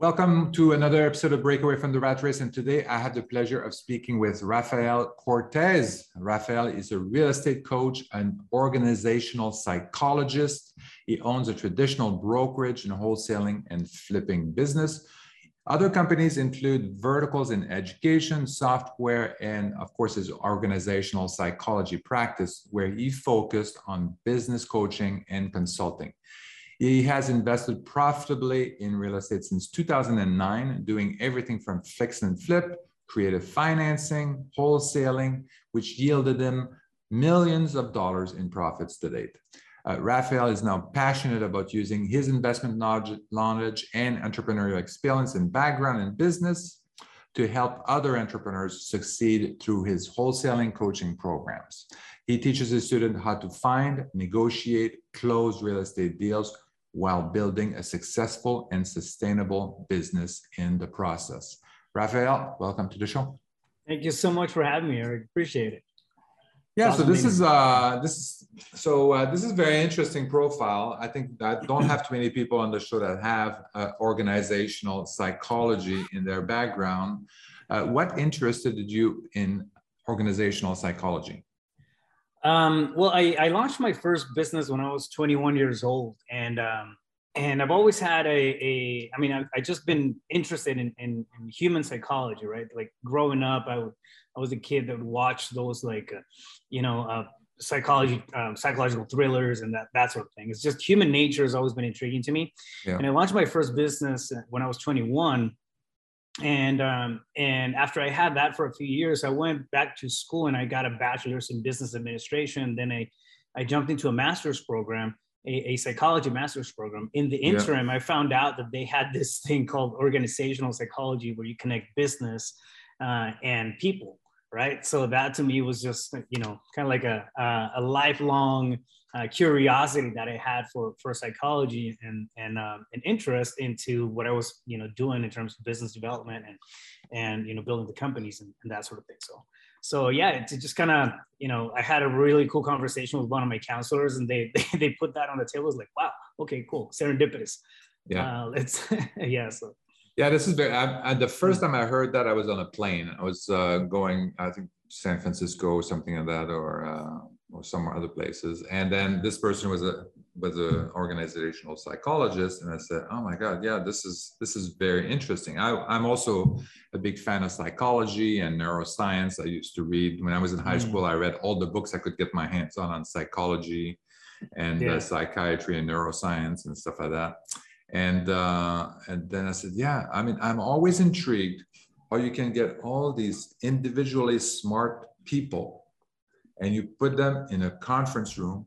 Welcome to another episode of Breakaway from the Rat Race. And today I have the pleasure of speaking with Rafael Cortez. Rafael is a real estate coach and organizational psychologist. He owns a traditional brokerage and wholesaling and flipping business. Other companies include verticals in education, software, and of course, his organizational psychology practice, where he focused on business coaching and consulting. He has invested profitably in real estate since 2009, doing everything from fix and flip, creative financing, wholesaling, which yielded him millions of dollars in profits to date. Uh, Rafael is now passionate about using his investment knowledge, knowledge and entrepreneurial experience and background in business to help other entrepreneurs succeed through his wholesaling coaching programs. He teaches his students how to find, negotiate, close real estate deals while building a successful and sustainable business in the process. Rafael, welcome to the show. Thank you so much for having me. I appreciate it. Yeah, so this is uh this is so uh, this is very interesting profile. I think I don't have too many people on the show that have uh, organizational psychology in their background. Uh, what interested you in organizational psychology? Um, well, I, I, launched my first business when I was 21 years old, and um, and I've always had a, a I mean, I, I just been interested in, in, in, human psychology, right? Like growing up, I, I was a kid that would watch those like, uh, you know, uh, psychology, um, psychological thrillers and that, that sort of thing. It's just human nature has always been intriguing to me. Yeah. And I launched my first business when I was 21 and um, and after I had that for a few years, I went back to school and I got a bachelor's in business administration. Then I I jumped into a master's program, a, a psychology master's program. In the interim, yeah. I found out that they had this thing called organizational psychology, where you connect business uh, and people. Right. So that to me was just you know kind of like a a, a lifelong uh, curiosity that I had for for psychology and and um, an interest into what I was you know doing in terms of business development and and you know building the companies and, and that sort of thing. So so yeah, it, it just kind of you know I had a really cool conversation with one of my counselors and they they, they put that on the table. It's like wow, okay, cool, serendipitous. Yeah, uh, let's yeah. So yeah, this is very. I, I, the first time I heard that, I was on a plane. I was uh, going, I think San Francisco or something like that, or uh, or some other places. And then this person was a was an organizational psychologist, and I said, "Oh my God, yeah, this is this is very interesting." I, I'm also a big fan of psychology and neuroscience. I used to read when I was in high mm. school. I read all the books I could get my hands on on psychology and uh, yeah. uh, psychiatry and neuroscience and stuff like that. And uh, and then I said, "Yeah, I mean, I'm always intrigued how you can get all these individually smart people." And you put them in a conference room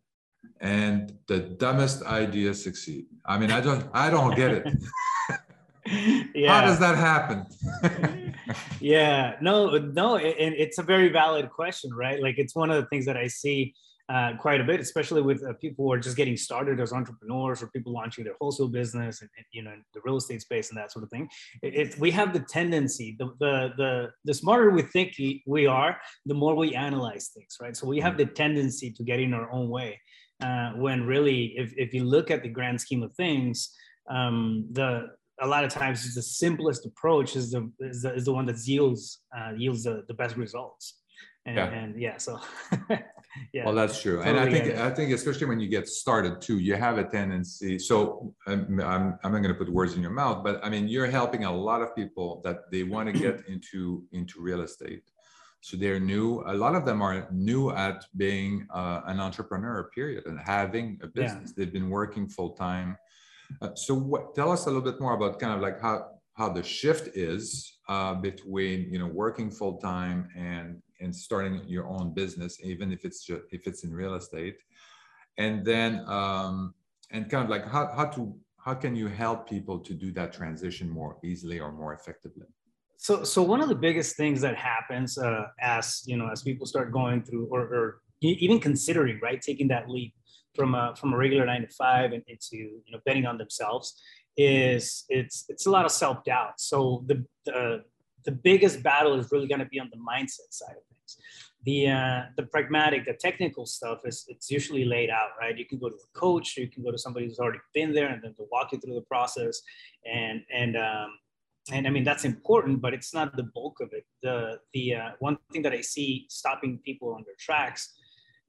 and the dumbest ideas succeed. I mean, I don't, I don't get it. yeah. How does that happen? yeah, no, no, it, it's a very valid question, right? Like it's one of the things that I see uh, quite a bit, especially with uh, people who are just getting started as entrepreneurs or people launching their wholesale business and, and you know the real estate space and that sort of thing. It, it, we have the tendency, the, the the the smarter we think we are, the more we analyze things, right? So we have mm. the tendency to get in our own way. Uh, when really, if if you look at the grand scheme of things, um, the a lot of times the simplest approach is the is the, is the one that yields uh, yields the, the best results. And yeah, and yeah so yeah. Well, that's true, totally and I think I think especially when you get started too, you have a tendency. So I'm I'm, I'm not going to put words in your mouth, but I mean you're helping a lot of people that they want to get into into real estate. So they're new. A lot of them are new at being uh, an entrepreneur, period, and having a business. Yeah. They've been working full time. Uh, so what, tell us a little bit more about kind of like how how the shift is uh, between you know working full time and and starting your own business, even if it's just if it's in real estate, and then um, and kind of like how how to how can you help people to do that transition more easily or more effectively? So so one of the biggest things that happens uh, as you know as people start going through or, or even considering right taking that leap from a from a regular nine to five and into you know betting on themselves is it's it's a lot of self doubt. So the, the the biggest battle is really going to be on the mindset side of things the uh, the pragmatic, the technical stuff is it's usually laid out, right? You can go to a coach, you can go to somebody who's already been there, and then to walk you through the process. And and um, and I mean that's important, but it's not the bulk of it. The the uh, one thing that I see stopping people on their tracks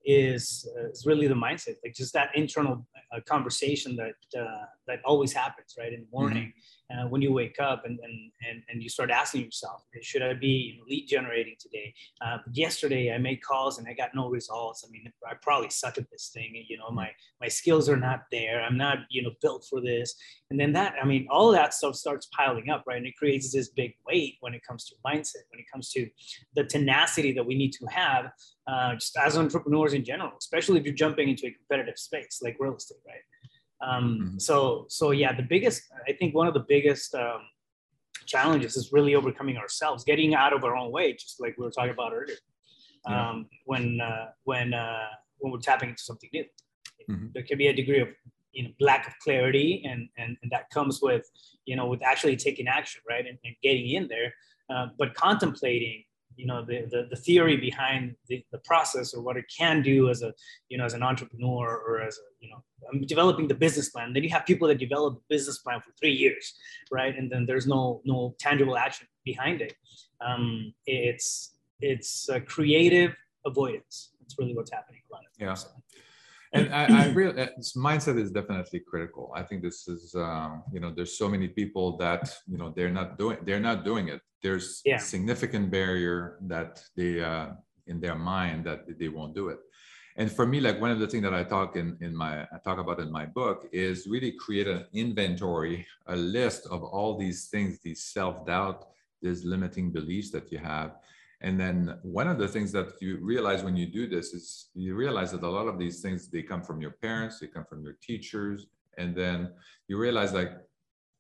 is uh, is really the mindset, like just that internal uh, conversation that uh, that always happens, right, in the morning. Mm-hmm uh, when you wake up and, and, and, and you start asking yourself, should I be lead generating today? Uh, yesterday I made calls and I got no results. I mean, I probably suck at this thing. You know, my, my skills are not there. I'm not, you know, built for this. And then that, I mean, all that stuff starts piling up, right? And it creates this big weight when it comes to mindset, when it comes to the tenacity that we need to have uh, just as entrepreneurs in general, especially if you're jumping into a competitive space like real estate, right? Um, mm-hmm. So so yeah, the biggest I think one of the biggest um, challenges is really overcoming ourselves, getting out of our own way, just like we were talking about earlier. Yeah. Um, when uh, when uh, when we're tapping into something new, mm-hmm. there can be a degree of you know lack of clarity, and, and and that comes with you know with actually taking action, right, and, and getting in there, uh, but contemplating you know the, the, the theory behind the, the process or what it can do as a you know as an entrepreneur or as a you know I'm developing the business plan. Then you have people that develop a business plan for three years right? And then there's no no tangible action behind it. Um, it's it's a creative avoidance. That's really what's happening a lot of yeah and I, I really uh, mindset is definitely critical. I think this is um, you know there's so many people that you know they're not doing they're not doing it. There's yeah. significant barrier that they uh, in their mind that they won't do it. And for me, like one of the things that I talk in in my I talk about in my book is really create an inventory, a list of all these things, these self doubt, these limiting beliefs that you have and then one of the things that you realize when you do this is you realize that a lot of these things they come from your parents, they come from your teachers, and then you realize like,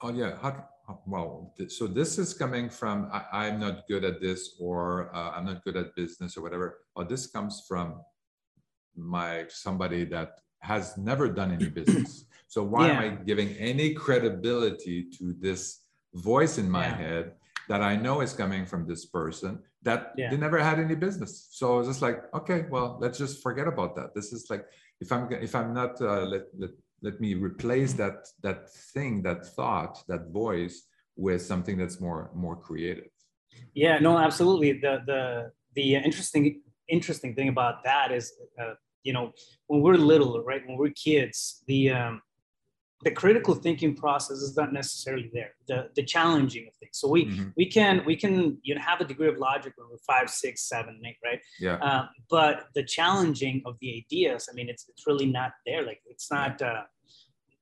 oh yeah, how, well, so this is coming from I, am not good at this, or uh, I'm not good at business, or whatever. Or this comes from my somebody that has never done any business. So why yeah. am I giving any credibility to this voice in my yeah. head that I know is coming from this person that yeah. they never had any business. So I was just like, okay, well, let's just forget about that. This is like, if I'm if I'm not uh, let, let let me replace that that thing, that thought, that voice with something that's more more creative. Yeah, no, absolutely. The the the interesting interesting thing about that is, uh, you know, when we're little, right, when we're kids, the um, the critical thinking process is not necessarily there the the challenging of things. So we mm-hmm. we can we can you know have a degree of logic when we're five six seven eight right? Yeah. Uh, but the challenging of the ideas i mean it's it's really not there. Like it's not uh,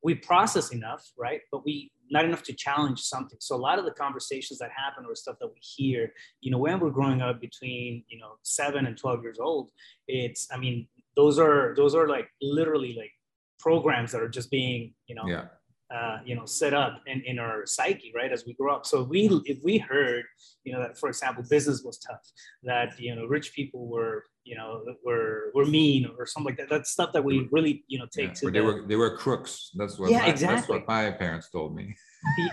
we process enough right? But we not enough to challenge something. So a lot of the conversations that happen or stuff that we hear you know when we're growing up between you know seven and 12 years old it's i mean those are those are like literally like programs that are just being you know yeah. uh, you know set up in, in our psyche right as we grow up. So we if we heard you know that for example business was tough that you know rich people were you know were were mean or something like that that's stuff that we really you know take yeah, to they were they were crooks. That's what yeah my, exactly that's what my parents told me.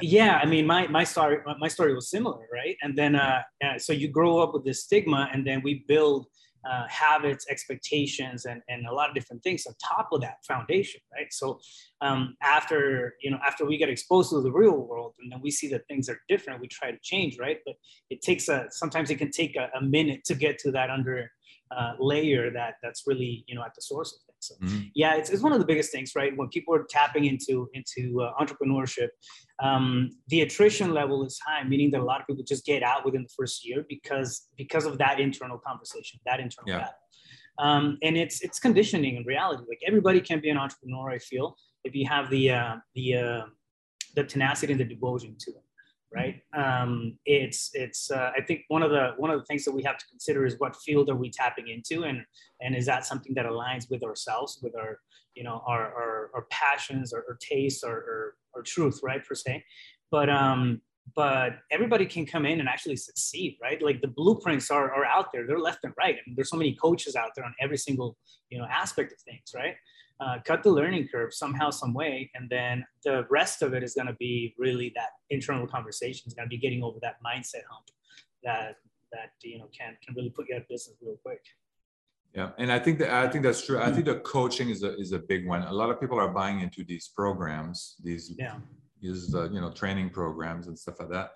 Yeah i mean my my story my story was similar right? And then uh, uh so you grow up with this stigma and then we build uh, habits, expectations, and, and a lot of different things on top of that foundation, right? So um, after you know after we get exposed to the real world and then we see that things are different, we try to change, right? But it takes a sometimes it can take a, a minute to get to that under uh, layer that that's really you know at the source of things. So mm-hmm. yeah, it's, it's one of the biggest things, right? When people are tapping into into uh, entrepreneurship, um, the attrition level is high, meaning that a lot of people just get out within the first year because because of that internal conversation, that internal yeah. battle. Um, and it's it's conditioning in reality. Like everybody can be an entrepreneur. I feel if you have the uh, the uh, the tenacity and the devotion to it right? Um, it's it's uh, I think one of the one of the things that we have to consider is what field are we tapping into, and and is that something that aligns with ourselves, with our you know our our, our passions, or, tastes, or, or, or truth, right per se. But um, but everybody can come in and actually succeed, right? Like the blueprints are, are out there, they're left and right. I mean, there's so many coaches out there on every single you know aspect of things, right? Uh, cut the learning curve somehow, some way, and then the rest of it is going to be really that internal conversation. Is going to be getting over that mindset hump that that you know can can really put you out of business real quick. Yeah, and I think that I think that's true. I think the coaching is a is a big one. A lot of people are buying into these programs, these yeah. these uh, you know training programs and stuff like that,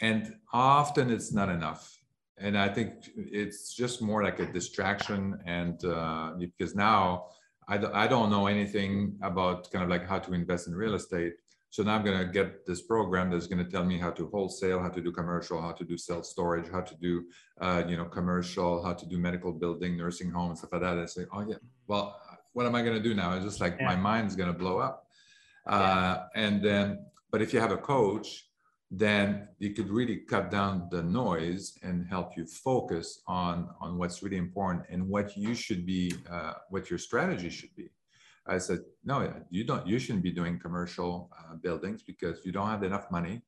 and often it's not enough. And I think it's just more like a distraction, and uh, because now I, I don't know anything about kind of like how to invest in real estate. So now I'm going to get this program that's going to tell me how to wholesale, how to do commercial, how to do self storage, how to do, uh, you know, commercial, how to do medical building, nursing home, and stuff like that. I say, oh yeah, well, what am I going to do now? It's just like yeah. my mind's going to blow up. Uh, yeah. And then, but if you have a coach then you could really cut down the noise and help you focus on on what's really important and what you should be uh, what your strategy should be. I said no you don't you shouldn't be doing commercial uh, buildings because you don't have enough money.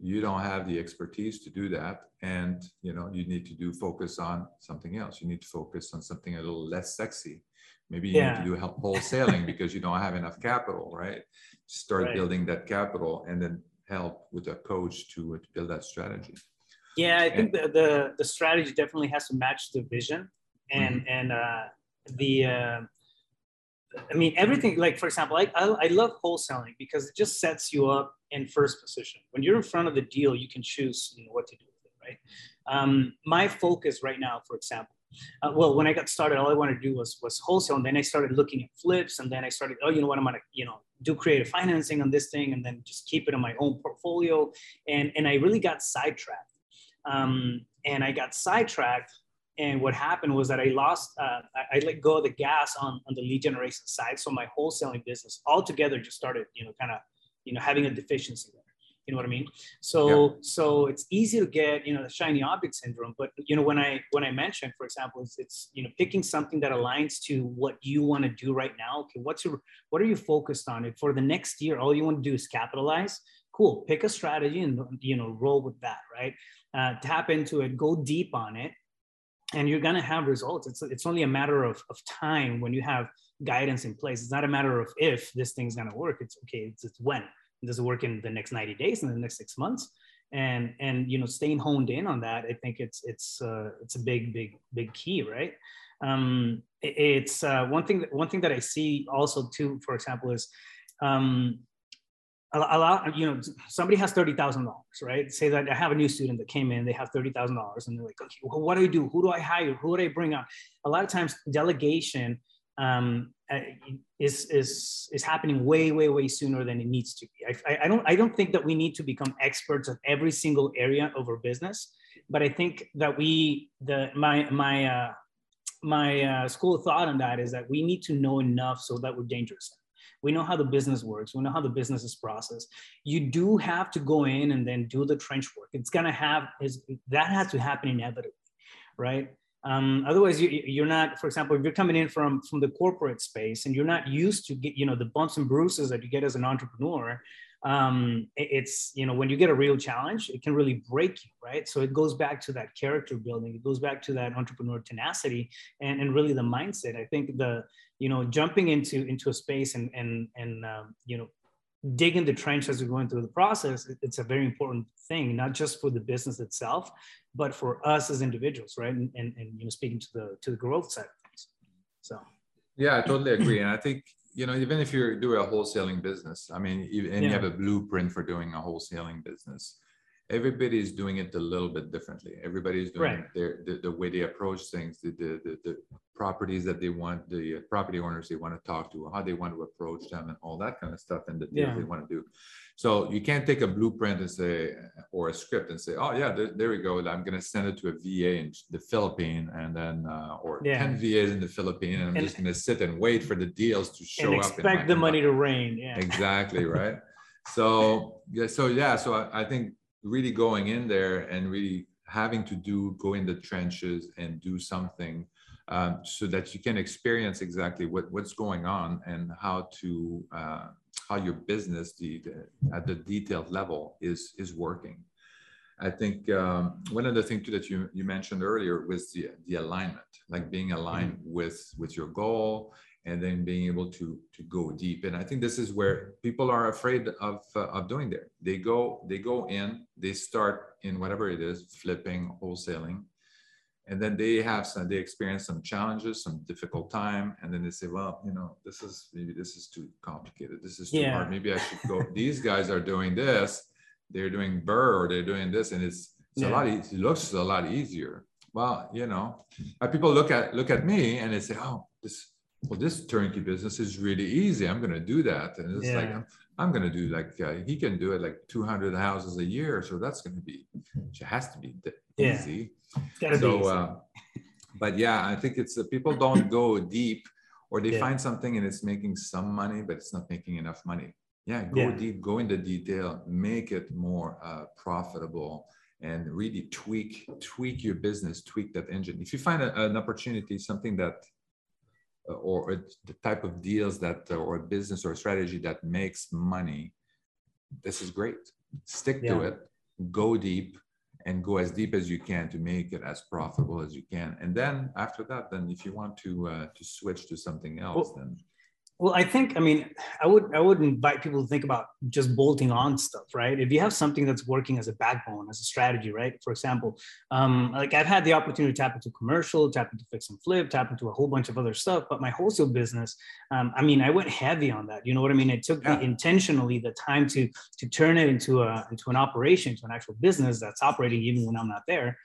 You don't have the expertise to do that. And you know you need to do focus on something else. You need to focus on something a little less sexy. Maybe you yeah. need to do wholesaling because you don't have enough capital right? Start right. building that capital and then help with a coach to, to build that strategy. Yeah i think the, the, the strategy definitely has to match the vision and mm-hmm. and uh, the uh, i mean everything like for example I, I, I love wholesaling because it just sets you up in first position. When you're in front of the deal you can choose you know, what to do with it right? Um, my focus right now for example uh, well, when I got started, all I wanted to do was was wholesale, and then I started looking at flips, and then I started, oh, you know what, I'm gonna, you know, do creative financing on this thing, and then just keep it in my own portfolio, and and I really got sidetracked, um, and I got sidetracked, and what happened was that I lost, uh, I, I, let go of the gas on on the lead generation side, so my wholesaling business altogether just started, you know, kind of, you know, having a deficiency there. You know what I mean? So yeah. so it's easy to get you know the shiny object syndrome. But you know when I when I mentioned, for example, it's, it's you know picking something that aligns to what you want to do right now. Okay, what's your what are you focused on? If for the next year, all you want to do is capitalize. Cool. Pick a strategy and you know roll with that. Right. Uh, tap into it. Go deep on it and you're going to have results. It's, it's only a matter of, of time when you have guidance in place. It's not a matter of if this thing's going to work. It's okay. It's, it's when does it work in the next 90 days in the next six months. And and you know staying honed in on that i think it's it's uh, it's a big big big key right? Um it, it's uh, one thing that one thing that i see also too for example is um a, a lot you know somebody has $30000 right? Say that i have a new student that came in they have $30000 and they're like okay well, what do i do? Who do i hire? Who do i bring on? A lot of times delegation um, is is is happening way way way sooner than it needs to be. I, I don't I don't think that we need to become experts of every single area of our business, but I think that we the my my uh, my uh, school of thought on that is that we need to know enough so that we're dangerous. We know how the business works. We know how the business is processed. You do have to go in and then do the trench work. It's gonna have is that has to happen inevitably, right? Um, otherwise, you, you're not, for example, if you're coming in from, from the corporate space and you're not used to get, you know, the bumps and bruises that you get as an entrepreneur, um, it's, you know, when you get a real challenge, it can really break you, right? So it goes back to that character building. It goes back to that entrepreneur tenacity and, and really the mindset. I think the, you know, jumping into, into a space and, and, and um, you know, digging the trench as we're going through the process, it's a very important thing, not just for the business itself, but for us as individuals, right? And, and, and you know, speaking to the to the growth side of things. So yeah, I totally agree. And I think, you know, even if you're doing a wholesaling business, I mean, and yeah. you have a blueprint for doing a wholesaling business, everybody's doing it a little bit differently. Everybody's doing right. their the, the, way they approach things, the, the, the, the properties that they want, the property owners they want to talk to, how they want to approach them, and all that kind of stuff, and the deals yeah. they want to do. So you can't take a blueprint and say, or a script and say, oh yeah, there, there we go. I'm going to send it to a VA in the Philippines, and then uh, or yeah. ten VAs in the Philippines, and I'm and, just going to sit and wait for the deals to show and up. Expect the money to rain. Yeah. Exactly right. so yeah, so yeah, so I, I think really going in there and really having to do go in the trenches and do something um, so that you can experience exactly what, what's going on and how to uh, how your business the, the, at the detailed level is is working i think um, one of the things too that you, you mentioned earlier was the, the alignment like being aligned mm-hmm. with with your goal and then being able to to go deep. And i think this is where people are afraid of uh, of doing there. They go they go in they start in whatever it is flipping wholesaling and then they have some they experience some challenges some difficult time and then they say well you know this is maybe this is too complicated. This is too yeah. hard. Maybe i should go these guys are doing this. They're doing BRRRR or they're doing this and it's, it's yeah. a lot it looks a lot easier. Well you know people look at look at me and they say oh this well this turnkey business is really easy. I'm going to do that. And it's yeah. like i'm going to do like uh, he can do it like 200 houses a year. So that's going to be it has to be easy. Yeah. so uh, but yeah i think it's uh, people don't go deep or they yeah. find something and it's making some money but it's not making enough money. Yeah go deep go into detail make it more uh, profitable and really tweak tweak your business tweak that engine. If you find a, an opportunity something that or, or the type of deals that uh, or business or strategy that makes money this is great. Stick yeah. to it. Go deep and go as deep as you can to make it as profitable as you can. And then after that then if you want to uh, to switch to something else well, then well, I think I mean I would I would invite people to think about just bolting on stuff, right? If you have something that's working as a backbone, as a strategy, right? For example, um, like I've had the opportunity to tap into commercial, tap into fix and flip, tap into a whole bunch of other stuff. But my wholesale business, um, I mean, I went heavy on that. You know what I mean? It took yeah. me intentionally the time to to turn it into a into an operation, to an actual business that's operating even when I'm not there.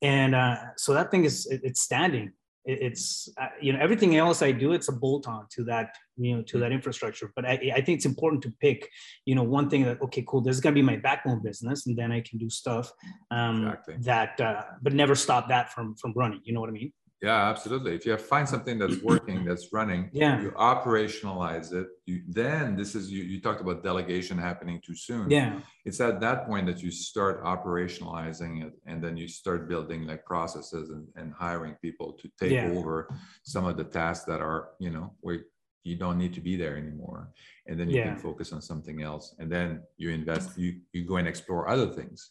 And uh, so that thing is it, it's standing it's uh, you know everything else i do it's a bolt on to that you know to that infrastructure but I, I think it's important to pick you know one thing that okay cool this is going to be my backbone business and then i can do stuff um, exactly. that uh, but never stop that from from running you know what i mean yeah, absolutely. If you find something that's working, that's running, yeah. you operationalize it. You then this is you, you talked about delegation happening too soon. Yeah. It's at that point that you start operationalizing it and then you start building like processes and, and hiring people to take yeah. over some of the tasks that are, you know, where you don't need to be there anymore. And then you yeah. can focus on something else. And then you invest, you you go and explore other things.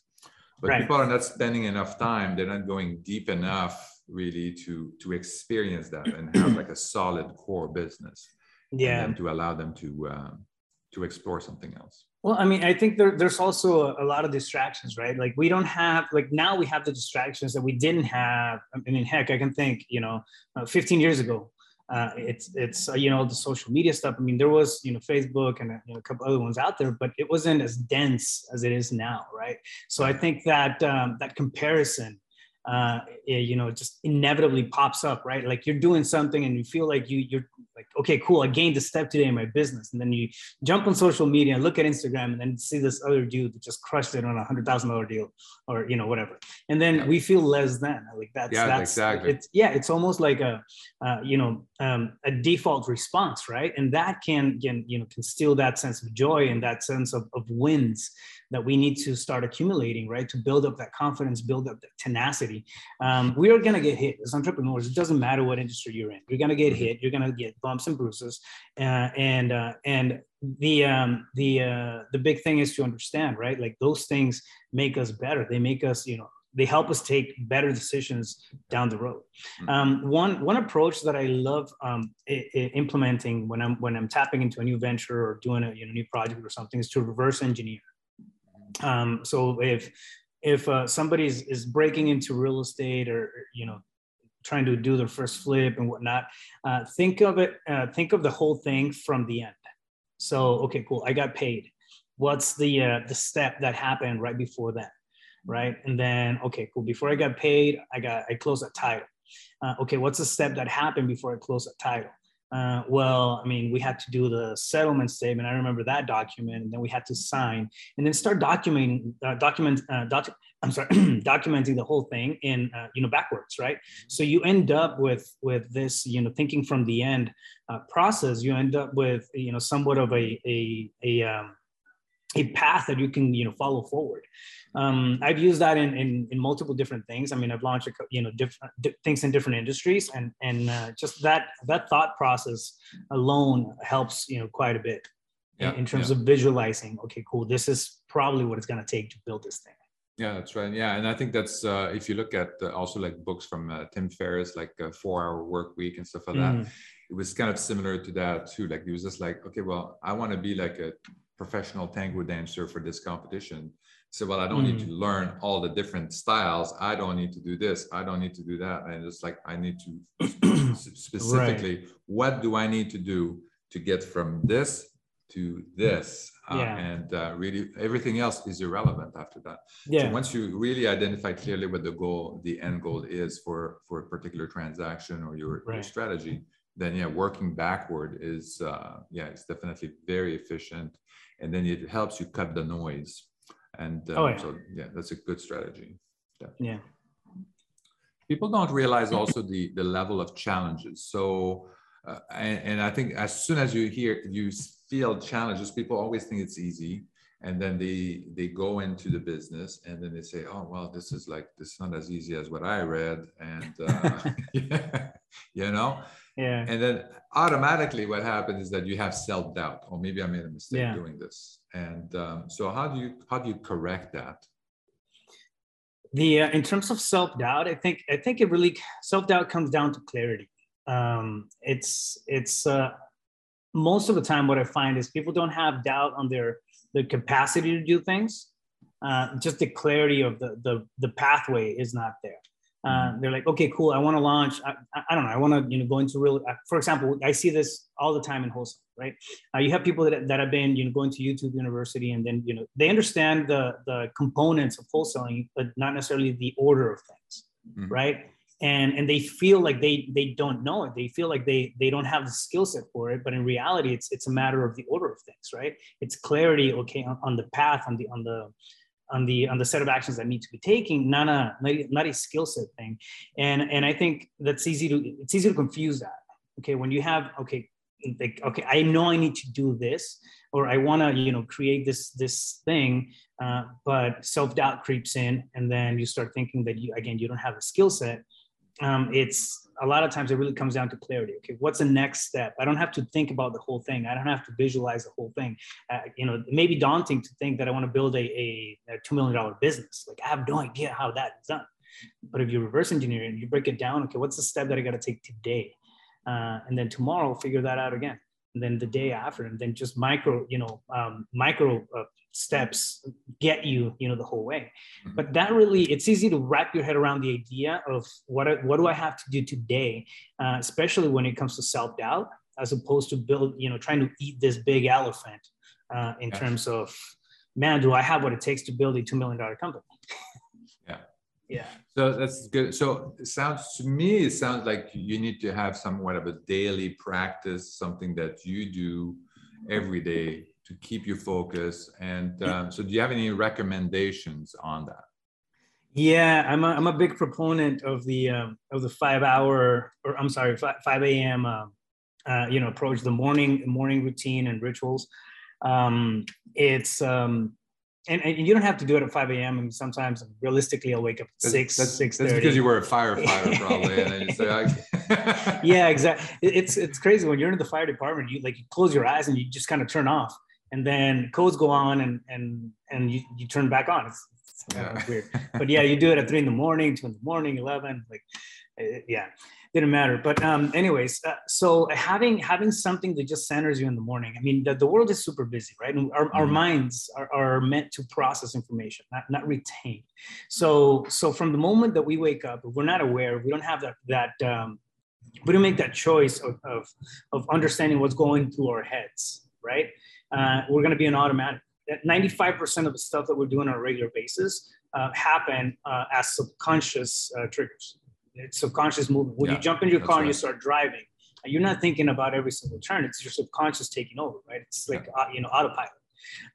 But right. people are not spending enough time, they're not going deep enough really to to experience that and have like a solid core business yeah and to allow them to um, to explore something else well i mean i think there, there's also a, a, lot of distractions right like we don't have like now we have the distractions that we didn't have i mean heck i can think you know uh, 15 years ago uh, it's it's uh, you know the social media stuff. I mean, there was you know Facebook and you know, a couple other ones out there, but it wasn't as dense as it is now, right? So I think that um, that comparison uh, you know, just inevitably pops up, right? Like you're doing something and you feel like you you're like, okay, cool, I gained a step today in my business, and then you jump on social media and look at Instagram and then see this other dude that just crushed it on a hundred thousand dollar deal, or you know whatever, and then yeah. we feel less than like that's yeah, that's exactly. It's yeah, it's almost like a uh, you know um, a default response, right? And that can can you know can steal that sense of joy and that sense of of wins that we need to start accumulating, right? To build up that confidence, build up that tenacity. Um, we are going to get hit as entrepreneurs. It doesn't matter what industry you're in. You're going to get mm-hmm. hit. You're going to get bumps and bruises. Uh, and, uh, and the, um, the, uh, the big thing is to understand, right? Like those things make us better. They make us, you know, they help us take better decisions down the road. Mm-hmm. Um, one one approach that I love um, I- I implementing when I'm when I'm tapping into a new venture or doing a you know, new project or something is to reverse engineer. Um, so if if uh, somebody is, is breaking into real estate or you know trying to do their first flip and whatnot, uh, think of it. Uh, think of the whole thing from the end. So okay, cool. I got paid. What's the uh, the step that happened right before that? Right, and then okay, cool. Before I got paid, I got I closed that title. Uh, okay, what's the step that happened before I closed that title? Uh, well, I mean, we had to do the settlement statement. I remember that document, and then we had to sign, and then start documenting, uh, document, uh, docu- I'm sorry, documenting the whole thing in, uh, you know, backwards, right? So you end up with with this, you know, thinking from the end uh, process. You end up with, you know, somewhat of a a a um, a path that you can, you know, follow forward um, I've used that in, in, in multiple different things. I mean, I've launched you know different di- things in different industries, and and uh, just that that thought process alone helps you know quite a bit yeah, in, in, terms yeah. of visualizing. Okay, cool. This is probably what it's going to take to build this thing. Yeah, that's right. Yeah, and I think that's uh, if you look at uh, also like books from uh, Tim Ferriss, like Four Hour Work Week and stuff like mm. that it was kind of similar to that too. Like he was just like, okay, well, I want to be like a professional tango dancer for this competition. So, well, I don't mm. need to learn all the different styles. I don't need to do this. I don't need to do that. And it's like I need to specifically, right. what do I need to do to get from this to this? Uh, yeah. And uh, really, everything else is irrelevant after that. Yeah. So once you really identify clearly what the goal, the end goal is for for a particular transaction or your, right. your strategy, then yeah, working backward is uh, yeah, it's definitely very efficient and then it helps you cut the noise. And um, oh, yeah. so yeah, that's a good strategy. Yeah. yeah. People don't realize also the the level of challenges. So uh, and, and I think as soon as you hear you feel challenges, people always think it's easy and then they they go into the business and then they say oh well this is like this is not as easy as what i read and uh, yeah, you know yeah. And then automatically what happens is that you have self-doubt. Or oh, maybe i made a mistake yeah. doing this. And um, so how do you how do you correct that? The uh, in terms of self-doubt i think i think it really self-doubt comes down to clarity. Um, it's it's uh, most of the time what i find is people don't have doubt on their the capacity to do things. Uh, just the clarity of the, the the pathway is not there uh, mm-hmm. they're like okay cool i want to launch I, I, don't know i want to you know go into real uh, for example i see this all the time in wholesale right uh, you have people that, that have been you know going to youtube university and then you know they understand the the components of wholesaling but not necessarily the order of things mm-hmm. right and and they feel like they they don't know it they feel like they they don't have the skill set for it but in reality it's it's a matter of the order of things right it's clarity okay on, on the path on the on the on the on the set of actions that need to be taken not a not a, skill set thing. And and i think that's easy to it's easy to confuse that. Okay when you have okay like okay i know i need to do this or i want to you know create this this thing uh, but self-doubt creeps in and then you start thinking that you again you don't have a skill set. Um, it's a lot of times it really comes down to clarity. Okay, what's the next step? I don't have to think about the whole thing. I don't have to visualize the whole thing. Uh, you know, it may be daunting to think that I want to build a, a, a two million dollar business. Like I have no idea how that's done. But if you reverse engineer and you break it down, okay, what's the step that I got to take today? Uh, and then tomorrow, figure that out again. And then the day after, and then just micro, you know, um, micro uh, steps get you you know the whole way. Mm-hmm. but that really it's easy to wrap your head around the idea of what I, what do i have to do today uh, especially when it comes to self-doubt as opposed to build you know trying to eat this big elephant uh, in terms of man do i have what it takes to build a $2 million company? Yeah. Yeah. So that's good. So it sounds to me it sounds like you need to have somewhat of a daily practice something that you do every day to keep you focused. And um, so, do you have any recommendations on that? Yeah, I'm a, I'm a big proponent of the um, of the five hour or I'm sorry, five, 5 a.m. Uh, uh, you know approach the morning morning routine and rituals. Um, it's um, and, and, you don't have to do it at 5 a.m. And sometimes realistically, I'll wake up at that's, 6, that's, 6 That's because you were a firefighter, probably. and then you say, I... yeah, exactly. It's it's crazy when you're in the fire department. You like you close your eyes and you just kind of turn off and then codes go on and and and you, you turn back on. It's, it's yeah. weird, but yeah, you do it at three in the morning, two in the morning, eleven, like uh, yeah, didn't matter. But um, anyways, uh, so having having something that just centers you in the morning. I mean, the, the world is super busy, right? And our, mm-hmm. our minds are, are meant to process information, not not retain. So so from the moment that we wake up, if we're not aware, we don't have that that um, we don't make that choice of, of, of understanding what's going through our heads, right? Uh, we're going to be an automatic. 95% of the stuff that we're doing on a regular basis uh, happen uh, as subconscious uh, triggers. It's subconscious movement. When yeah, you jump in your car right. and you start driving, you're not thinking about every single turn. It's your subconscious taking over, right? It's like yeah. Uh, you know autopilot.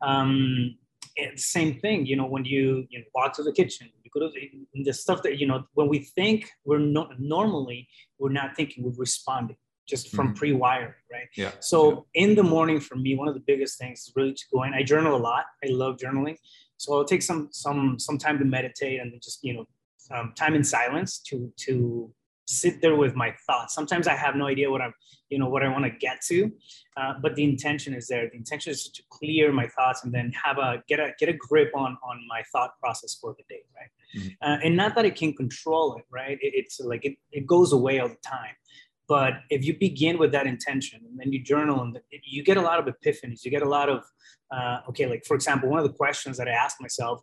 Um, it's same thing, you know, when you you know, walk to the kitchen, you go to the, the stuff that you know. When we think, we're not normally we're not thinking, we're responding just from mm-hmm. pre-wiring, right? Yeah. So yeah. in the morning for me, one of the biggest things is really to go in. I journal a lot. I love journaling. So I'll take some some some time to meditate and just you know um, time in silence to to sit there with my thoughts. Sometimes I have no idea what I'm you know what I want to get to, uh, but the intention is there. The intention is to clear my thoughts and then have a get a get a grip on on my thought process for the day, right? Mm-hmm. Uh, and not that I can control it, right? It, it's like it, it goes away all the time but if you begin with that intention and then you journal and you get a lot of epiphanies. You get a lot of uh, okay like for example one of the questions that i ask myself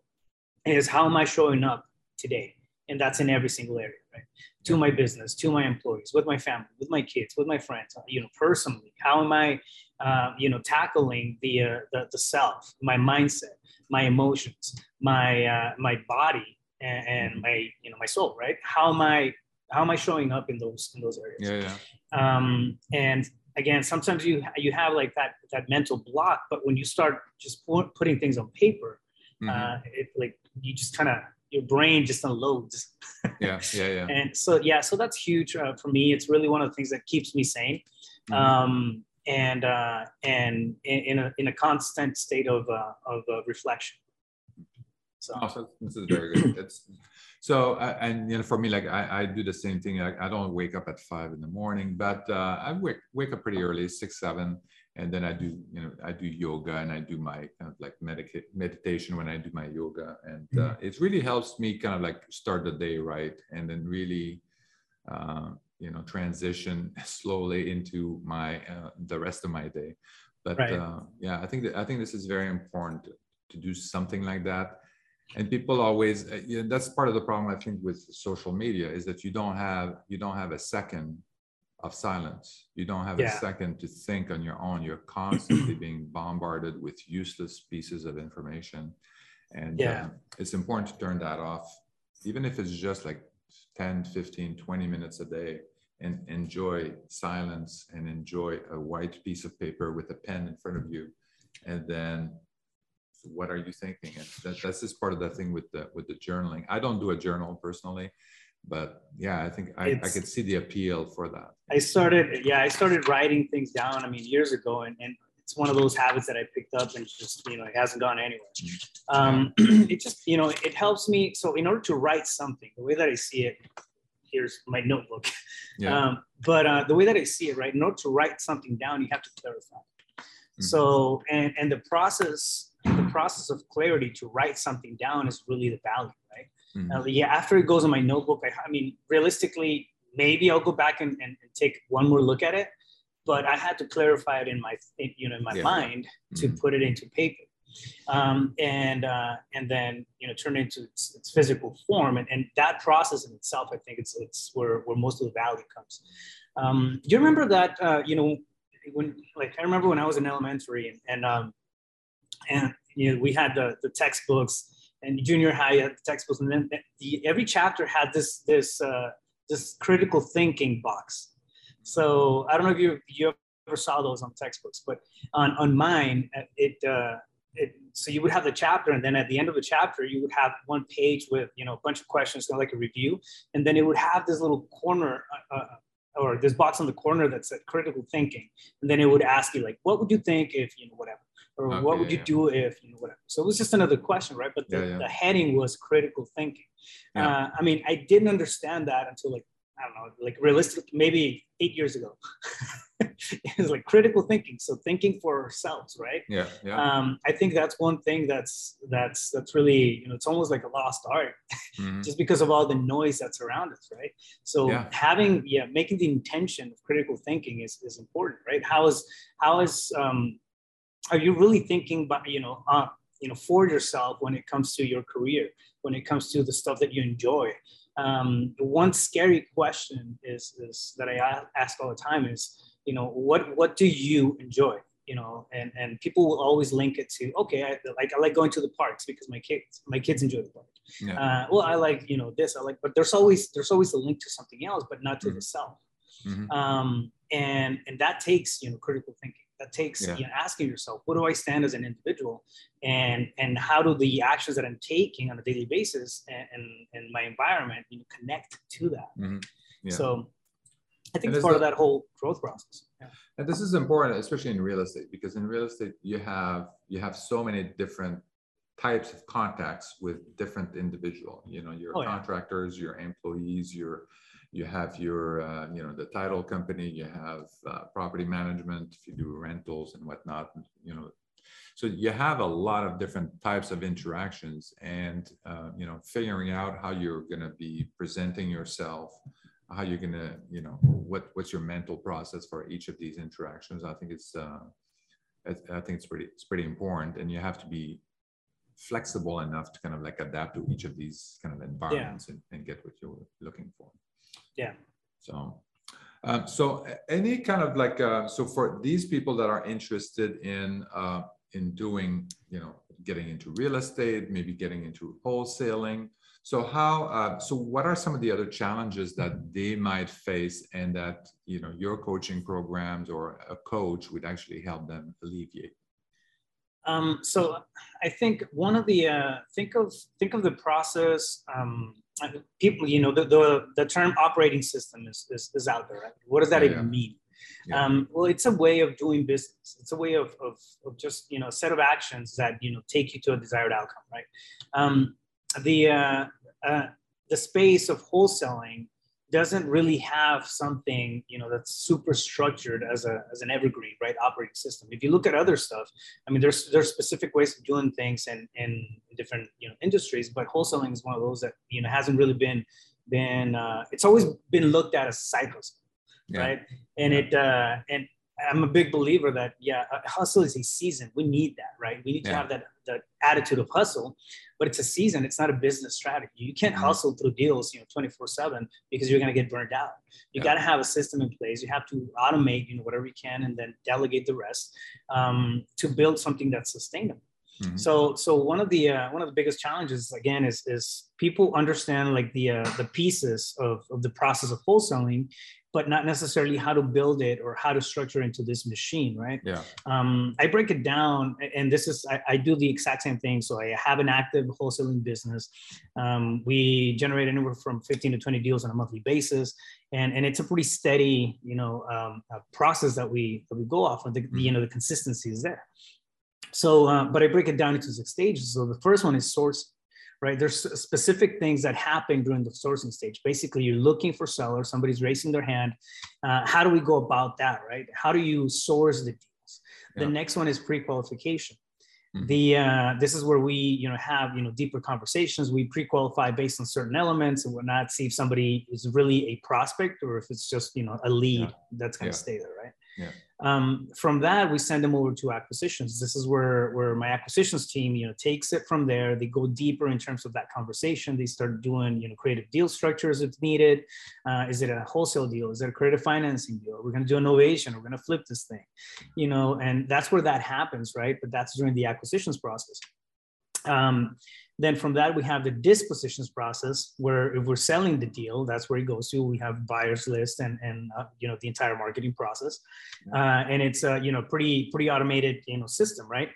is how am i showing up today? And that's in every single area right? To my business to my employees with my family with my kids with my friends you know personally. How am i uh, you know tackling the, uh, the, the self my mindset my emotions my uh, my body and, and, my you know my soul right? How am i how am i showing up in those in those areas yeah, yeah. Um, and again sometimes you you have like that that mental block but when you start just putting things on paper mm-hmm. uh, it like you just kind of your brain just unloads yeah yeah yeah and so yeah so that's huge uh, for me it's really one of the things that keeps me sane mm-hmm. um, and uh, and in, in, a in a constant state of uh, of uh, reflection so. Oh, so this is very good it's so uh, and you know for me like I, I do the same thing like i don't wake up at five in the morning but uh, i wake, wake up pretty early six seven and then i do you know i do yoga and i do my kind of like medica- meditation when i do my yoga and uh, mm-hmm. it really helps me kind of like start the day right and then really uh, you know transition slowly into my uh, the rest of my day but right. Uh, yeah i think that i think this is very important to do something like that and people always uh, you know, that's part of the problem i think with social media is that you don't have you don't have a second of silence you don't have yeah. a second to think on your own you're constantly being bombarded with useless pieces of information and yeah. Um, it's important to turn that off even if it's just like 10 15 20 minutes a day and enjoy silence and enjoy a white piece of paper with a pen in front of you and then what are you thinking? And that, that's just part of the thing with the with the journaling. I don't do a journal personally, but yeah, I think I, I could see the appeal for that. I started, yeah, I started writing things down. I mean, years ago, and, and it's one of those habits that I picked up and just you know it hasn't gone anywhere. Mm-hmm. Um, it just you know it helps me. So in order to write something, the way that I see it, here's my notebook. Yeah. Um, but uh, the way that I see it, right, in order to write something down, you have to clarify. Mm-hmm. So and and the process process of clarity to write something down is really the value, right? Mm-hmm. Uh, yeah, after it goes in my notebook, I, I mean, realistically, maybe I'll go back and, and, and, take one more look at it, but I had to clarify it in my, you know, in my yeah. mind to mm-hmm. put it into paper. Um, and uh, and then you know turn it into its, its physical form, and, and that process in itself, I think it's it's where where most of the value comes. Um, do you remember that uh, you know when like I remember when I was in elementary and, and um, and you know, we had the, the textbooks and junior high had the textbooks and then the, every chapter had this this uh, this critical thinking box. So i don't know if you you ever saw those on textbooks but on on mine uh, it uh, it, so you would have the chapter and then at the end of the chapter you would have one page with you know a bunch of questions kind of like a review and then it would have this little corner uh, uh or this box on the corner that said critical thinking and then it would ask you like what would you think if you know whatever or okay, what would you yeah. do if you know whatever. So it was just another question right? But the, yeah, yeah. the heading was critical thinking. Uh, i mean i didn't understand that until like i don't know like realistic maybe eight years ago. It was like critical thinking. So thinking for ourselves right? Yeah, yeah. Um, i think that's one thing that's that's that's really you know it's almost like a lost art mm-hmm. just because of all the noise that's around us right? So having yeah making the intention of critical thinking is, is important right? How is how is um, are you really thinking about you know uh, you know for yourself when it comes to your career when it comes to the stuff that you enjoy um, one scary question is, is that i ask all the time is you know what what do you enjoy you know and and people will always link it to okay I, like i like going to the parks because my kids my kids enjoy the park yeah. uh, well i like you know this i like but there's always there's always a link to something else but not to mm-hmm. the self mm-hmm. um, and and that takes you know critical thinking that takes yeah. you know, asking yourself what do i stand as an individual and and how do the actions that i'm taking on a daily basis and and, and my environment you know connect to that mm-hmm. yeah. so i think it's part of that whole growth process yeah. and this is important especially in real estate because in real estate you have you have so many different types of contacts with different individual you know your oh, contractors your employees your you have your uh, you know the title company you have uh, property management if you do rentals and whatnot you know so you have a lot of different types of interactions and uh, you know figuring out how you're going to be presenting yourself how you're gonna, you know, what what's your mental process for each of these interactions. I think it's, uh, I, I think it's pretty it's pretty important, and you have to be flexible enough to kind of like adapt to each of these kind of environments yeah. and, and get what you're looking for. Yeah. So, um, so any kind of like, uh, so for these people that are interested in, uh, in doing, you know, getting into real estate, maybe getting into wholesaling. So how, uh, so what are some of the other challenges that they might face and that, you know, your coaching programs or a coach would actually help them alleviate? Um, so I think one of the, uh, think of, think of the process, um, people, you know, the, the, the term operating system is, is, is out there. Right? What does that yeah, even mean? Yeah. Um, well, it's a way of doing business. It's a way of, of, of, just, you know, a set of actions that, you know, take you to a desired outcome, right? Um, the, uh, uh, the space of wholesaling doesn't really have something you know that's super structured as a as an evergreen right operating system. If you look at other stuff i mean there's there's specific ways of doing things in in different you know industries but wholesaling is one of those that you know hasn't really been been uh, it's always been looked at as cycles yeah. right? And it uh and I'm a big believer that yeah, hustle is a season. We need that, right? We need yeah. to have that the attitude of hustle, but it's a season. It's not a business strategy. You can't mm-hmm. hustle through deals, you know, 24 seven because you're going to get burned out. You yeah. got to have a system in place. You have to automate, you know, whatever you can, and then delegate the rest um, to build something that's sustainable. Mm-hmm. So, so one of the uh, one of the biggest challenges again is is people understand like the uh, the pieces of, of the process of wholesaling, but not necessarily how to build it or how to structure into this machine, right? Yeah. Um, I break it down, and this is I, I, do the exact same thing. So I have an active wholesaling business. Um, we generate anywhere from 15 to 20 deals on a monthly basis, and and it's a pretty steady, you know, um, process that we that we go off of. The, mm-hmm. you know the consistency is there. So, uh, but I break it down into six stages. So the first one is source right? There's specific things that happen during the sourcing stage. Basically, you're looking for sellers, somebody's raising their hand. Uh, how do we go about that, right? How do you source the deals? Yeah. The next one is pre-qualification. Mm-hmm. The uh, this is where we you know have you know deeper conversations. We pre-qualify based on certain elements and whatnot. See if somebody is really a prospect or if it's just you know a lead yeah. that's going to yeah. stay there, right? Yeah. Um, from that, we send them over to acquisitions. This is where, where my acquisitions team, you know, takes it from there. They go deeper in terms of that conversation. They start doing, you know, creative deal structures if needed. Uh, is it a wholesale deal? Is it a creative financing deal? We're going to do a novation. We're going to flip this thing, you know, and that's where that happens, right? But that's during the acquisitions process. Um, then from that, we have the dispositions process, where if we're selling the deal, that's where it goes to. We have buyers list and and uh, you know the entire marketing process, uh, and it's a you know pretty pretty automated you know system, right?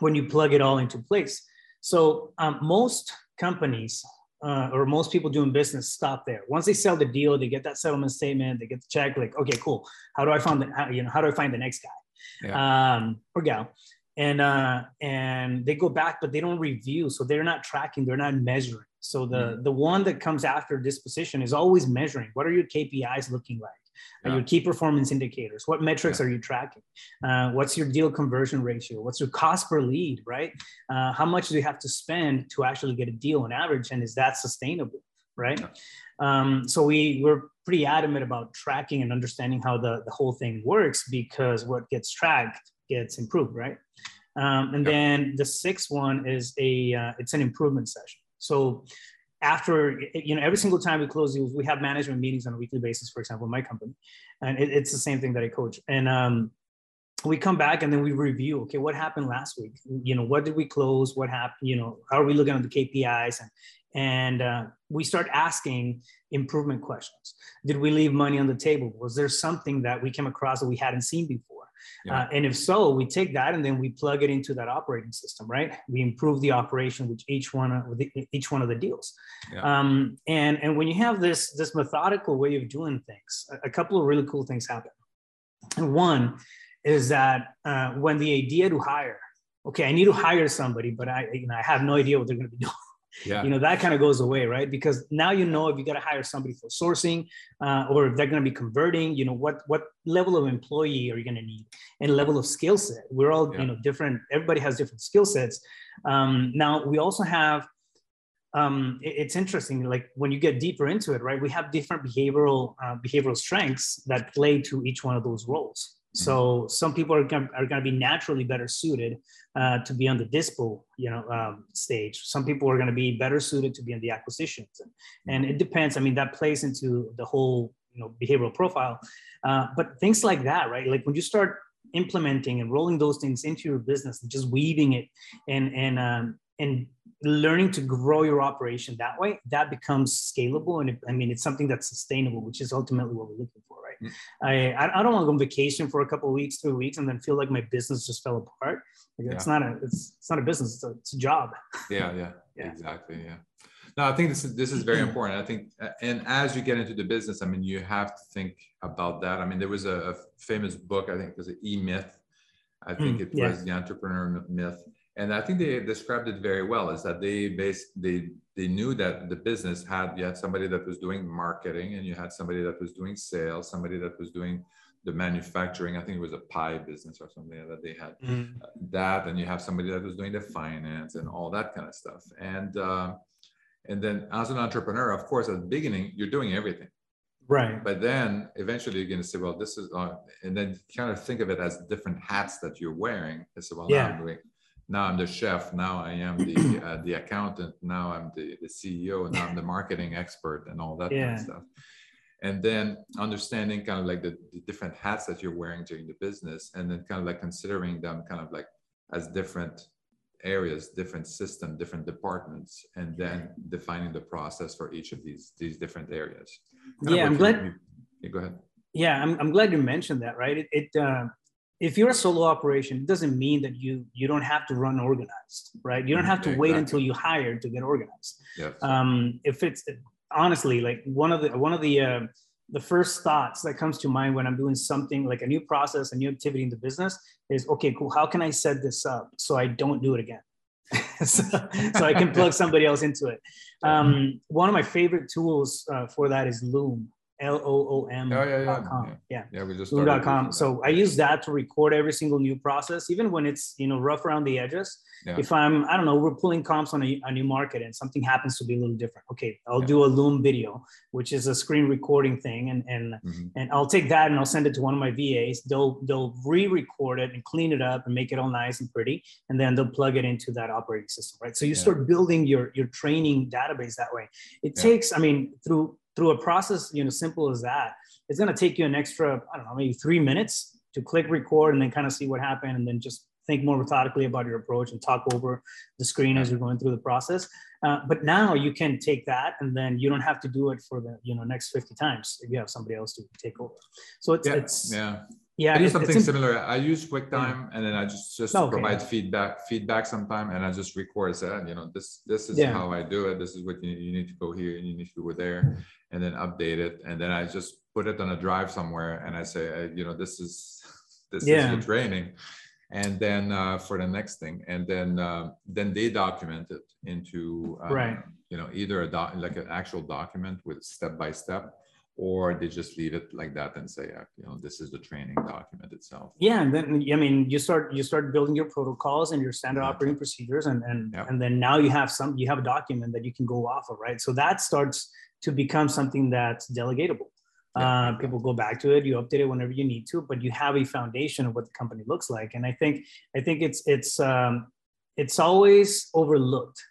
When you plug it all into place. So um, most companies uh, or most people doing business stop there. Once they sell the deal, they get that settlement statement, they get the check. Like, okay, cool. How do I find the how, you know how do I find the next guy yeah. um, or gal? And uh, and they go back, but they don't review, so they're not tracking, they're not measuring. So the mm-hmm. the one that comes after disposition is always measuring. What are your KPIs looking like? Yeah. Your key performance indicators. What metrics yeah. are you tracking? Uh, what's your deal conversion ratio? What's your cost per lead? Right? Uh, how much do you have to spend to actually get a deal on average, and is that sustainable? Right? Yeah. Um, so we we're pretty adamant about tracking and understanding how the, the whole thing works because what gets tracked gets improved, right? Um, and then the sixth one is a uh, it's an improvement session. So after you know every single time we close deals, we have management meetings on a weekly basis. For example, in my company, and it, it's the same thing that I coach. And um, we come back and then we review. Okay, what happened last week? You know, what did we close? What happened? You know, how are we looking at the KPIs? And and uh, we start asking improvement questions. Did we leave money on the table? Was there something that we came across that we hadn't seen before? Yeah. Uh, and if so, we take that and then we plug it into that operating system, right? We improve the operation with each one of the, each one of the deals. Yeah. Um, and and when you have this this methodical way of doing things, a, a couple of really cool things happen. And one is that uh, when the idea to hire, okay, I need to hire somebody, but I you know I have no idea what they're going to be doing yeah. you know that kind of goes away right because now you know if you got to hire somebody for sourcing uh, or if they're going to be converting you know what what level of employee are you going to need and level of skill set we're all yeah. you know different everybody has different skill sets um, now we also have um, it, it's interesting. Like when you get deeper into it, right? We have different behavioral uh, behavioral strengths that play to each one of those roles. So some people are going are going to be naturally better suited uh, to be on the dispo, you know, um, stage. Some people are going to be better suited to be in the acquisitions, and, and it depends. I mean, that plays into the whole you know behavioral profile. Uh, but things like that, right? Like when you start implementing and rolling those things into your business and just weaving it and and um, and learning to grow your operation that way that becomes scalable and it, i mean it's something that's sustainable which is ultimately what we're looking for. I, I don't want to go on vacation for a couple of weeks three weeks and then feel like my business just fell apart. Like, it's not a it's, it's not a business it's a, it's a job. Yeah, yeah yeah. exactly yeah. No i think this is this is very important. I think and as you get into the business i mean you have to think about that. I mean there was a, a famous book i think it was an e-myth i think mm, it yeah. was the entrepreneur myth and I think they described it very well. Is that they based they they knew that the business had you had somebody that was doing marketing, and you had somebody that was doing sales, somebody that was doing the manufacturing. I think it was a pie business or something that they had mm-hmm. that, and you have somebody that was doing the finance and all that kind of stuff. And uh, and then as an entrepreneur, of course, at the beginning, you're doing everything. Right. But then eventually you're going to say, well, this is, uh, and then kind of think of it as different hats that you're wearing. It's well, yeah. now I'm doing now I'm the chef, now I am the uh, the accountant, now I'm the, the CEO, now I'm the marketing expert and all that yeah. kind of stuff. And then understanding kind of like the, the, different hats that you're wearing during the business, and then kind of like considering them kind of like as different areas, different system, different departments, and then defining the process for each of these these different areas. Kind yeah, I'm glad. You, go ahead. Yeah, I'm, I'm glad you mentioned that. Right, it, it uh, if you're a solo operation, it doesn't mean that you you don't have to run organized, right? You don't have to exactly. wait until you hire to get organized. Yes. Um, if it's honestly like one of the one of the uh, the first thoughts that comes to mind when I'm doing something like a new process, a new activity in the business is okay, cool. How can I set this up so I don't do it again? so, so, I can plug somebody else into it. Um, one of my favorite tools uh, for that is Loom. Oh, yeah, yeah, com. Yeah. yeah. we just com. So I use that to record every single new process, even when it's, you know, rough around the edges. Yeah. If I'm, I don't know, we're pulling comps on a, a, new market and something happens to be a little different. Okay, I'll yeah. do a Loom video, which is a screen recording thing. And, and, mm-hmm. and I'll take that and I'll send it to one of my VAs. They'll, they'll re-record it and clean it up and make it all nice and pretty. And then they'll plug it into that operating system, right? So you start building your, your training database that way. It takes, I mean, through through a process, you know, simple as that, it's going to take you an extra, I don't know, maybe three minutes to click record and then kind of see what happened and then just think more methodically about your approach and talk over the screen as you're going through the process. Uh, but now you can take that and then you don't have to do it for the you know next 50 times if you have somebody else to take over. So it's yeah, it's yeah yeah, I do something similar. I use QuickTime, yeah. and then I just just okay, provide yeah. feedback feedback sometime, and I just record. Say, you know, this this is yeah. how I do it. This is what you, you need to go here, and you need to go there, and then update it, and then I just put it on a drive somewhere, and I say, you know, this is this is the training, and then uh, for the next thing, and then uh, then they document it into uh, right. You know, either a doc like an actual document with step by step or they just leave it like that and say you know this is the training document itself. Yeah and then i mean you start you start building your protocols and your standard operating procedures and and, and then now you have some you have a document that you can go off of right? So that starts to become something that's delegatable. Uh, people go back to it you update it whenever you need to but you have a foundation of what the company looks like. And i think i think it's it's um, it's always overlooked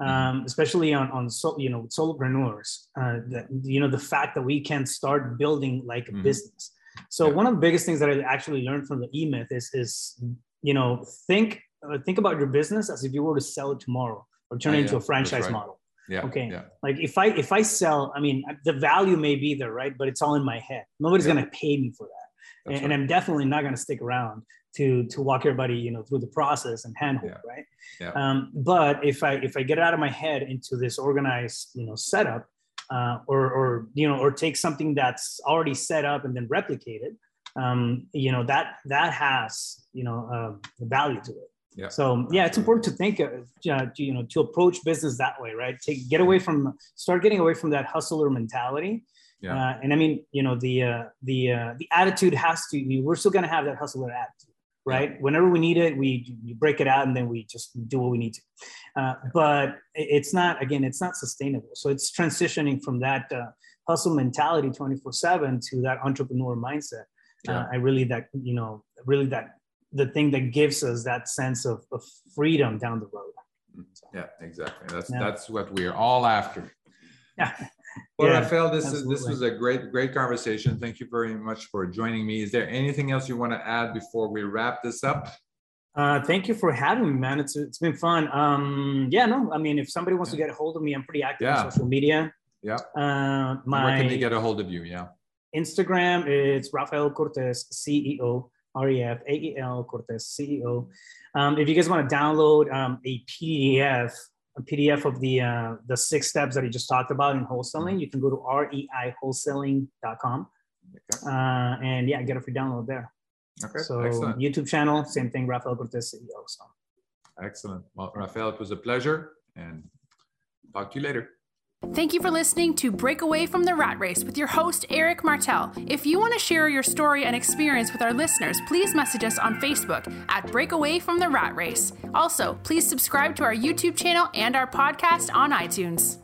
um, especially on on so, you know solopreneurs. Uh, that, you know the fact that we can start building like a mm. business. So yeah. one of the biggest things that I actually learned from the E Myth is is you know think uh, think about your business as if you were to sell it tomorrow or turn oh, it into a franchise right. model. Yeah. Okay. Yeah. Like if I if I sell, I mean the value may be there, right? But it's all in my head. Nobody's yeah. gonna pay me for that, and, right. and, I'm definitely not gonna stick around to to walk everybody you know through the process and handhold yeah. right yeah. Um, but if i if i get it out of my head into this organized you know setup uh, or or you know or take something that's already set up and then replicate it um, you know that that has you know uh, value to it yeah. So yeah, it's important to think, uh, you know, to approach business that way, right? Take get away from, start getting away from that hustler mentality, yeah. Uh, and I mean, you know, the uh, the uh, the attitude has to. We're still going to have that hustler attitude right? Whenever we need it, we, we break it out and then we just do what we need to. Uh, but it's not, again, it's not sustainable. So it's transitioning from that uh, hustle mentality 24 seven to that entrepreneur mindset. Uh. I really that, you know, really that the thing that gives us that sense of, of freedom down the road. So, yeah, exactly. That's, yeah. that's what we're all after. Yeah. Well, yeah, Rafael, this absolutely. is this was a great great conversation. Thank you very much for joining me. Is there anything else you want to add before we wrap this up? Uh, thank you for having me, man. It's it's been fun. Um, yeah, no, I mean, if somebody wants to get a hold of me, I'm pretty active yeah. on social media. Yeah. Uh, my Where can they get a hold of you? Yeah. Instagram, it's Rafael Cortez, CEO, R E F A E L Cortez, CEO. Um, if you guys want to download um, a PDF a PDF of the uh, the six steps that he just talked about in wholesaling, you can go to reiwholesaling.com. Okay. Uh, and yeah, get a free download there. Okay. So Excellent. YouTube channel, same thing, Rafael Cortez CEO. So. Excellent. Well, Rafael, it was a pleasure and talk to you later. Thank you for listening to Break Away from the Rat Race with your host, Eric Martel. If you want to share your story and experience with our listeners, please message us on Facebook at Break Away from the Rat Race. Also, please subscribe to our YouTube channel and our podcast on iTunes.